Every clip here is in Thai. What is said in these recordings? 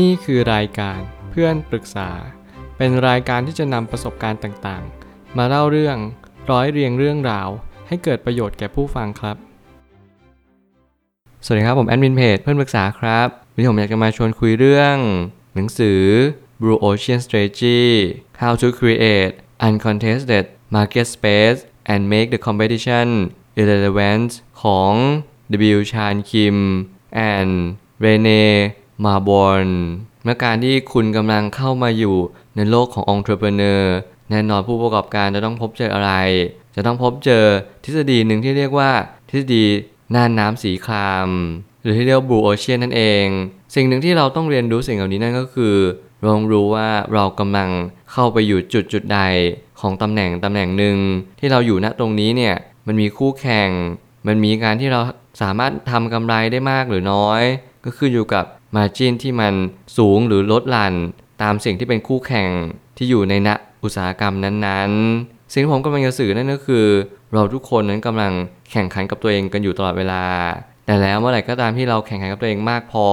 นี่คือรายการเพื่อนปรึกษา เป็นรายการที่จะนำประสบการณ์ต่างๆ มาเล่าเรื่องร้อยเรียงเรื่องราว ให้เกิดประโยชน์แก่ผู้ฟังครับ สวัสดีครับผมแอดมินเพจเพื่อนปรึกษาครับวันนี้ผมอยากจะมาชวนคุยเรื่อง หนังสือ Blue Ocean Strategy How to Create Uncontested Market Space and Make the Competition Irrelevant ของ W. Chan Kim and Rene มาบอนเมื่อการที่คุณกำลังเข้ามาอยู่ในโลกขององค์ r e p r e n e u r แน่นอนผู้ประกอบการจะต้องพบเจออะไร จะต้องพบเจอทฤษฎีหนึ่งที่เรียกว่าทฤษฎีน่านน้ำสีคราม หรือที่เรียก Blue Ocean นั่นเอง สิ่งหนึ่งที่เราต้องเรียนรู้สิ่งเหล่านี้นั่นก็คือลองรู้ว่าเรากำลังเข้าไปอยู่จุดจุดใดของตำแหน่งตำแหน่งหนึ่งที่เราอยู่ณตรงนี้เนี่ยมันมีคู่แข่ง มันมีการที่เราสามารถทำกำไรได้มากหรือน้อย ก็คืออยู่กับ มาจินที่มันสูงหรือลดหลั่น ตามสิ่งที่เป็นคู่แข่งที่อยู่ในณอุตสาหกรรมนั้นๆ สิ่งที่ผมกำลังจะสื่อนั่นก็คือ เราทุกคนนั้นกำลังแข่งขันกับตัวเองกันอยู่ตลอดเวลา แต่แล้วเมื่อไหร่ก็ตามที่เราแข่งขันกับตัวเองมากพอ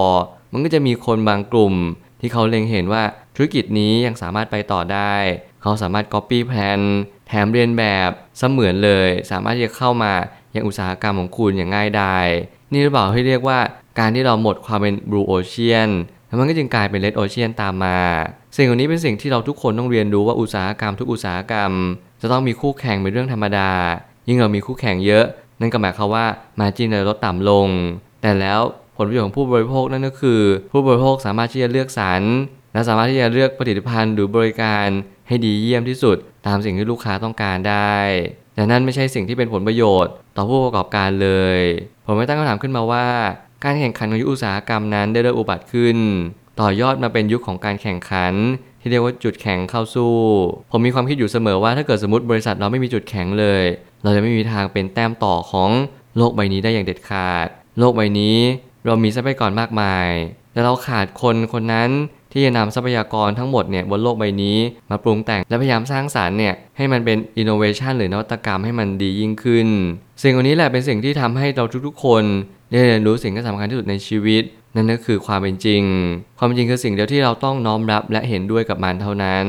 มันก็จะมีคนบางกลุ่ม ที่เขาเล็งเห็นว่าธุรกิจนี้ยังสามารถไปต่อได้ เขาสามารถ copy plan แถมเรียนแบบเสมือนเลย สามารถที่จะเข้ามายังอุตสาหกรรมของคุณอย่างง่ายดายนี่หรือเปล่าที่เรียกว่า การที่เราหมดความเป็น blue ocean แล้วมันก็จึงกลายเป็น red ocean ตามมา สิ่งเหล่านี้เป็นสิ่งที่เราทุกคนต้องเรียนรู้ว่าอุตสาหกรรมทุกอุตสาหกรรม จะต้องมีคู่แข่งเป็นเรื่องธรรมดา ยิ่งเรามีคู่แข่งเยอะ นั่นก็หมายความว่า margin จะลดต่ำลง แต่แล้วผลประโยชน์ของผู้บริโภคนั่นก็คือ ผู้บริโภคสามารถที่จะเลือกสรรและสามารถที่จะเลือกผลิตภัณฑ์หรือบริการให้ดีเยี่ยมที่สุด ตามสิ่งที่ลูกค้าต้องการได้ แต่นั่นไม่ใช่สิ่งที่เป็นผลประโยชน์ต่อผู้ประกอบการเลย ผมไม่ตั้งคำถามขึ้นมาว่า การแข่งขันของยุคอุตสาหกรรมนั้นได้เริ่มอุบัติขึ้น ต่อยอดมาเป็นยุคของการแข่งขัน ที่เรียกว่าจุดแข็งเข้าสู้ ผมมีความคิดอยู่เสมอว่าถ้าเกิดสมมติบริษัทเราไม่มีจุดแข็งเลย เราจะไม่มีทางเป็นแต้มต่อของโลกใบนี้ได้อย่างเด็ดขาด โลกใบนี้เรามีทรัพยากรมากมาย แต่เราขาดคนคนนั้นที่จะนำทรัพยากรทั้งหมดเนี่ยบนโลกใบนี้มาปรุงแต่งและพยายามสร้างสารรค์เนี่ยให้มันเป็นอินโนเวชันหรือนวัตกรรมให้มันดียิ่งขึ้น สิ่งเหล่านี้แหละเป็นสิ่งที่ทำให้เราทุกๆคน ได้เรียนรู้สิ่งที่สำคัญที่สุดในชีวิต นั่นก็คือความเป็นจริง ความเป็นจริงคือสิ่งเดียวที่เราต้องน้อมรับและเห็นด้วยกับมันเท่านั้น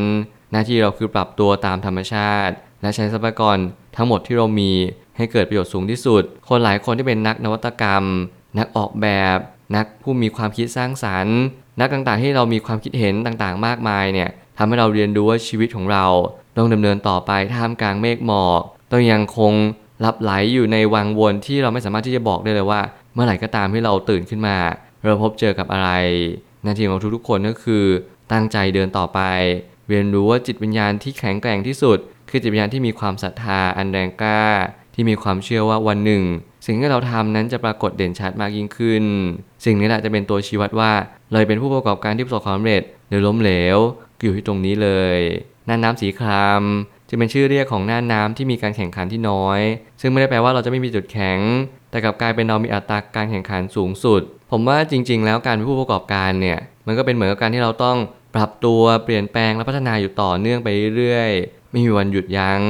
หน้าที่เราคือปรับตัวตามธรรมชาติ และใช้ทรัพยากรทั้งหมดที่เรามีให้เกิดประโยชน์สูงที่สุด คนหลายคนที่เป็นนักนวัตกรรม นักออกแบบ นักผู้มีความคิดสร้างสรรค์ นักต่างๆที่เรามีความคิดเห็นต่างๆ มากมายเนี่ยทำให้เราเรียนรู้ว่าชีวิตของเราต้องดำเนินต่อไปท่ามกลางเมฆหมอกต้องยังคงลับไหลอยู่ในวังวนที่เราไม่สามารถที่จะบอกได้เลยว่า เมื่อไหร่ก็ตามที่เราตื่นขึ้นมา เราพบเจอกับอะไร หน้าที่ของทุกๆคนก็คือ ตั้งใจเดินต่อไป เรียนรู้ว่าจิตวิญญาณที่แข็งแกร่งที่สุด คือจิตวิญญาณที่มีความศรัทธาอันแรงกล้า ที่มีความเชื่อว่าวันหนึ่ง สิ่งที่เราทำนั้นจะปรากฏเด่นชัดมากยิ่งขึ้น สิ่งนี้แหละจะเป็นตัวชี้วัดว่าเราเป็นผู้ประกอบการที่ประสบความสำเร็จหรือล้มเหลวอยู่ที่ตรงนี้เลยน่านน้ำสีครามจะเป็นชื่อเรียกของน่านน้ำที่มีการแข่งขันที่น้อย ซึ่งไม่ได้แปลว่าเราจะไม่มีจุดแข็ง แต่กลับกลายเป็นเรามีอัตราการแข่งขันสูงสุด ผมว่าจริง ๆ แล้วการเป็นผู้ประกอบการเนี่ย มันก็เป็นเหมือนกับการที่เราต้องปรับตัวเปลี่ยนแปลงและพัฒนาอยู่ต่อเนื่องไปเรื่อยๆ ไม่มีวันหยุดยัง้ง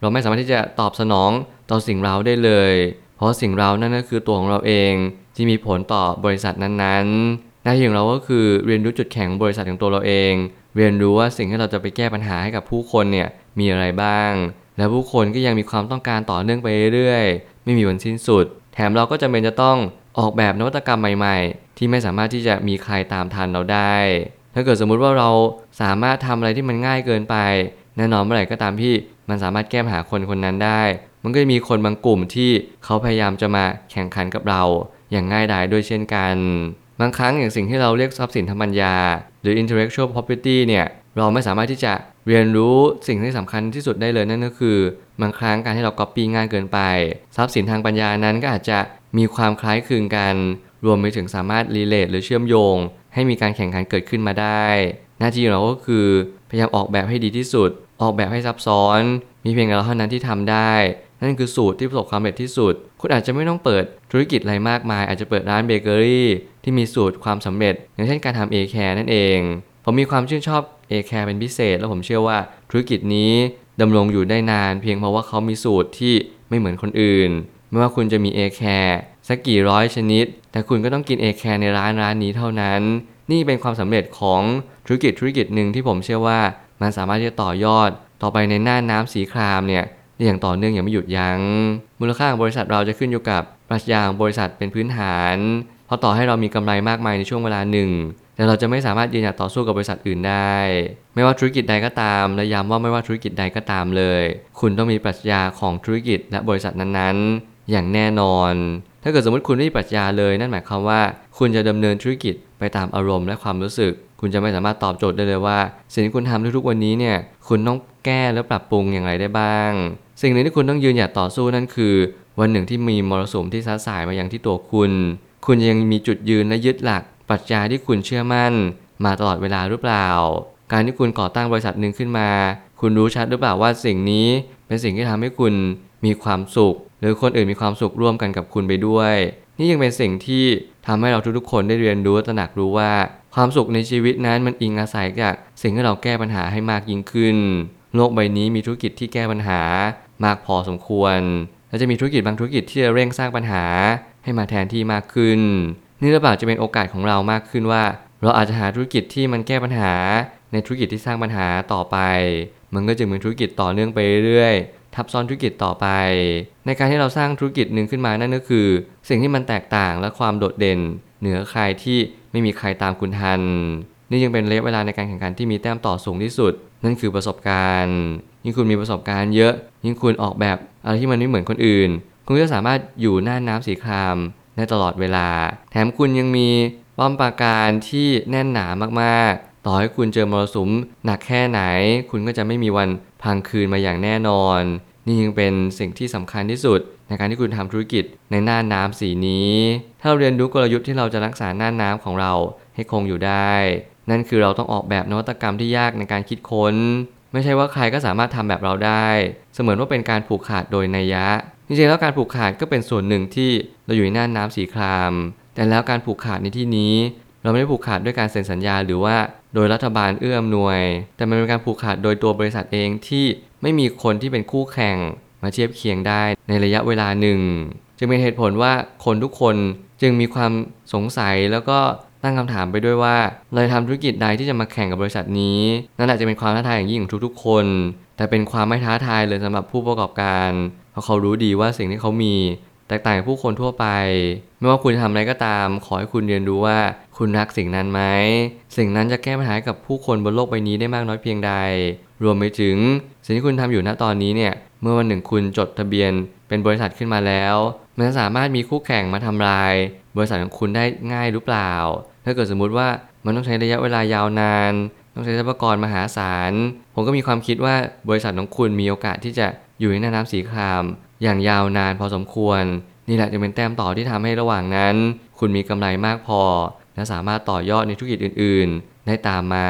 เราไม่สามารถที่จะตอบสนองต่อสิ่งเราได้เลย เพราะสิ่งเรานั่นก็คือตัวของเราเองที่มีผลต่อบริษัทนั้นๆ หน้าที่ของเราก็คือเรียนรู้จุดแข็งบริษัทของตัวเราเอง เรียนรู้ว่าสิ่งที่เราจะไปแก้ปัญหาให้กับผู้คนเนี่ยมีอะไรบ้าง และผู้คนก็ยังมีความต้องการต่อเนื่องไปเรื่อยๆ ไม่มีวันสิ้นสุด แถมเราก็จำเป็นจะต้องออกแบบนวัตกรรมใหม่ ๆ ที่ไม่สามารถที่จะมีใครตามทันเราได้ ถ้าเกิดสมมุติว่าเราสามารถทำอะไรที่มันง่ายเกินไป แน่นอนเมื่อไหร่ก็ตามที่มันสามารถแก้ปัญหาคนคนนั้นได้ มันก็จะมีคนบางกลุ่มที่เขาพยายามจะมาแข่งขันกับเรา อย่างง่ายดายด้วยเช่นกัน บางครั้งอย่างสิ่งที่เราเรียกทรัพย์สินทางปัญญา หรือ intellectual property เนี่ยเราไม่สามารถที่จะ เรียนรู้สิ่งที่สำคัญที่สุดได้เลยนั่นก็คือ บางครั้งการที่เรา copy งายเกินไป ทรัพย์สินทางปัญญานั้นก็อาจจะมีความคล้ายคลึงกัน รวมไปถึงสามารถรีเลทหรือเชื่อมโยง ให้มีการแข่งขันเกิดขึ้นมาได้ หน้าที่ของเราก็คือพยายามออกแบบให้ดีที่สุด ออกแบบให้ซับซ้อน มีเพียงเราเท่านั้นที่ทำได้ นั่นคือสูตรที่ประสบความสำเร็จที่สุด คุณอาจจะไม่ต้องเปิดธุรกิจอะไรมากมาย อาจจะเปิดร้านเบเกอรี่ที่มีสูตรความสำเร็จ อย่างเช่นการทำเอแคร์นั่นเอง ผมมีความชื่นชอบ เอแคร์เป็นพิเศษ แล้วผมเชื่อว่าธุรกิจนี้ดำรงอยู่ได้นาน เพียงเพราะว่าเขามีสูตรที่ไม่เหมือนคนอื่น ไม่ว่าคุณจะมีเอแคร์สักกี่ร้อยชนิด แต่คุณก็ต้องกินเอแคร์ในร้านร้านนี้เท่านั้น นี่เป็นความสำเร็จของธุรกิจธุรกิจหนึ่งที่ผมเชื่อว่ามันสามารถที่จะต่อยอด ต่อไปในน่านน้ำสีครามเนี่ยอย่างต่อเนื่องอย่างไม่หยุดยั้งมูลค่าของบริษัทเราจะขึ้นอยู่กับปรัชญาของบริษัทเป็นพื้นฐาน เพราะต่อให้เรามีกำไรมากมายในช่วงเวลาหนึ่ง แต่เราจะไม่สามารถยืนหยัดต่อสู้กับบริษัทอื่นได้ ไม่ว่าธุรกิจใดก็ตามและย้ำว่าไม่ว่าธุรกิจใดก็ตามเลย คุณต้องมีปรัชญาของธุรกิจและบริษัทนั้นๆ อย่างแน่นอน ถ้าเกิดสมมติคุณไม่มีปรัชญาเลยนั่นหมายความว่า คุณจะดำเนินธุรกิจไปตามอารมณ์และความรู้สึก คุณจะไม่สามารถตอบโจทย์ได้เลยว่า สิ่งที่คุณทำทุกๆวันนี้เนี่ยคุณต้องแก้และปรับปรุงอย่างไรได้บ้าง สิ่งหนึ่งที่คุณต้องยืนหยัดต่อสู้นั่นคือ วันหนึ่งที่มีมรสุมที่ซัดสายมายังที่ตัวคุณ คุณยังมีจุดยืนและยึดหลักปรัชญาที่คุณเชื่อมั่น มาตลอดเวลาหรือเปล่า การที่คุณก่อตั้งบริษัทหนึ่งขึ้นมา คุณรู้ชัดหรือเปล่าว่าสิ่งนี้ เป็นสิ่งที่ทำให้คุณมีความสุข หรือคนอื่นมีความสุขร่วมกันกับคุณไปด้วย นี่ยังเป็นสิ่งที่ทำให้เราทุกๆคนได้เรียนรู้ตระหนักรู้ว่า ความสุขในชีวิตนั้นมันอิงอาศัยจากสิ่งที่เราแก้ปัญหาให้มากยิ่งขึ้น โลกใบนี้มีธุรกิจที่แก้ปัญหามากพอสมควร และจะมีธุรกิจบางธุรกิจที่จะเร่งสร้างปัญหาให้มาแทนที่มากขึ้น นี่หรือเปล่าจะเป็นโอกาสของเรามากขึ้นว่า เราอาจจะหาธุรกิจที่มันแก้ปัญหา ในธุรกิจที่สร้างปัญหาต่อไป มันก็จะเป็นธุรกิจต่อเนื่องไปเรื่อยๆทับซ้อนธุรกิจต่อไป ในการที่เราสร้างธุรกิจหนึ่งขึ้นมานั่นก็คือ สิ่งที่มันแตกต่างและความโดดเด่น เหนือใครที่ไม่มีใครตามคุณทัน นี่ยังเป็นระยะเวลาในการแข่งขันที่มีแต้มต่อสูงที่สุด นั่นคือประสบการณ์ ยิ่งคุณมีประสบการณ์เยอะ ยิ่งคุณออกแบบอะไรที่มันไม่เหมือนคนอื่น คุณก็สามารถอยู่หน้าน้ำสีครามได้ตลอดเวลา แถมคุณยังมีป้อมปราการที่แน่นหนามากๆ ต่อให้คุณเจอมรสุมหนักแค่ไหน คุณก็จะไม่มีวันพังคืนมาอย่างแน่นอน นี่ยังเป็นสิ่งที่สำคัญที่สุด ในการที่คุณทำธุรกิจในหน้าน้ำสีนี้ ถ้าเราเรียนรู้กลยุทธ์ที่เราจะรักษาหน้าน้ำของเราให้คงอยู่ได้ นั่นคือเราต้องออกแบบนวัตกรรมที่ยากในการคิดค้น ไม่ใช่ว่าใครก็สามารถทำแบบเราได้ เสมือนว่าเป็นการผูกขาดโดยนัยยะจริงๆแล้วการผูกขาดก็เป็นส่วนหนึ่งที่เราอยู่ในน้านน้ำสีคราม แต่แล้วการผูกขาดในที่นี้ เราไม่ได้ผูกขาดด้วยการเซ็นสัญญาหรือว่าโดยรัฐบาลเอื้ออำนวย แต่มันเป็นการผูกขาดโดยตัวบริษัทเองที่ไม่มีคนที่เป็นคู่แข่งมาเทียบเคียงได้ในระยะเวลาหนึ่ง จึงเป็นเหตุผลว่าคนทุกคนจึงมีความสงสัยแล้วก็ ตั้งคำถามไปด้วยว่าเราจะทำธุรกิจใดที่จะมาแข่งกับบริษัทนี้ นั่นแหละจะเป็นความท้าทายอย่างยิ่งของทุกๆคน แต่เป็นความไม่ท้าทายเลยสำหรับผู้ประกอบการ เพราะเขารู้ดีว่าสิ่งที่เขามีแตกต่างจากผู้คนทั่วไป ไม่ว่าคุณจะทำอะไรก็ตาม ขอให้คุณเรียนรู้ว่าคุณรักสิ่งนั้นไหม สิ่งนั้นจะแก้ปัญหากับผู้คนบนโลกใบนี้ได้มากน้อยเพียงใด รวมไปถึง สิ่งที่คุณทำอยู่ณตอนนี้เนี่ย เมื่อวันหนึ่งคุณจดทะเบียนเป็นบริษัทขึ้นมาแล้ว มันสามารถมีคู่แข่งมาทำลาย บริษัทของคุณได้ง่ายหรือเปล่า ถ้าเกิดสมมุติว่ามันต้องใช้ระยะเวลายาวนาน ต้องใช้ทรัพยากรมหาศาล ผมก็มีความคิดว่าบริษัทของคุณมีโอกาสที่จะอยู่ในน้ำสีคราม อย่างยาวนานพอสมควร นี่แหละจะเป็นแต้มต่อที่ทำให้ระหว่างนั้น คุณมีกำไรมากพอ และสามารถต่อยอดในธุรกิจอื่น ๆ ได้ตามมา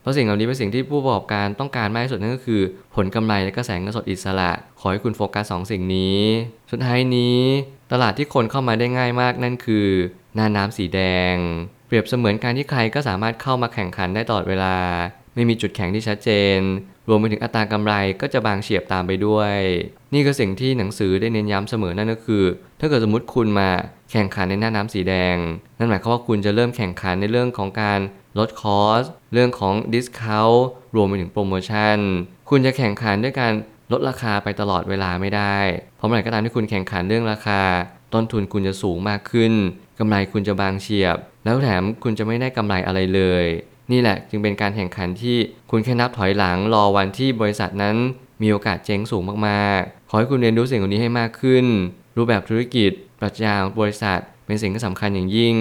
เพราะสิ่งเหล่านี้เป็นสิ่งที่ผู้ประกอบการต้องการมากที่สุดนั่นก็คือ ผลกำไรและก็แสงเงินสดอิสระ ขอให้คุณโฟกัสสองสิ่งนี้ สุดท้ายนี้ ตลาดที่คนเข้ามาได้ง่ายมากนั่นคือหน้าน้ำสีแดง เปรียบเสมือนการที่ใครก็สามารถเข้ามาแข่งขันได้ตลอดเวลา ไม่มีจุดแข็งที่ชัดเจน รวมไปถึงอัตรากำไรก็จะบางเฉียบตามไปด้วย นี่ก็สิ่งที่หนังสือได้เน้นย้ำเสมอนั่นก็คือ ถ้าเกิดสมมติคุณมา แข่งขันในหน้าน้ำสีแดง นั่นหมายความว่าคุณจะเริ่มแข่งขันในเรื่องของการลดคอสเรื่องของดิสคาวรวมไปถึงโปรโมชั่น คุณจะแข่งขันด้วยการลดราคาไปตลอดเวลาไม่ได้ เพราะเมื่อไหร่ก็ตามที่คุณแข่งขันเรื่องราคา ต้นทุนคุณจะสูงมากขึ้นกำไรคุณจะบางเฉียบ แล้วแถมคุณจะไม่ได้กำไรอะไรเลย นี่แหละจึงเป็นการแข่งขันที่คุณแค่นับถอยหลังรอวันที่บริษัทนั้นมีโอกาสเจ๊งสูงมากๆ ขอให้คุณเรียนรู้สิ่งเหล่านี้ให้มากขึ้น รูปแบบธุรกิจ ปรัชญาของบริษัท เป็นสิ่งที่สำคัญอย่างยิ่ง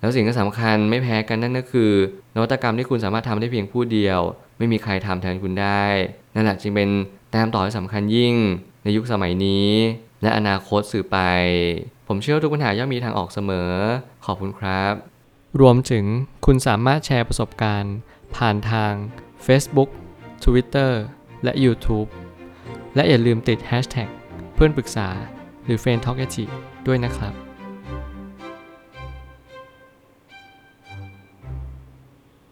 แล้วสิ่งที่สำคัญไม่แพ้กันนั่นก็คือนวัตกรรมที่คุณสามารถทำได้เพียงผู้เดียว ไม่มีใครทำแทนคุณได้ นั่นแหละจึงเป็นแต้มต่อที่สำคัญยิ่ง ในยุคสมัยนี้ และอนาคตสื่อไป ผมเชื่อทุกปัญหาย่อมมีทางออกเสมอ ขอบคุณครับ รวมถึงคุณสามารถแชร์ประสบการณ์ ผ่านทาง Facebook Twitter และ YouTube และอย่าลืมติด Hashtag เพื่อนปรึกษา รือ f r ร e n d t a l k a ด้วยนะครับ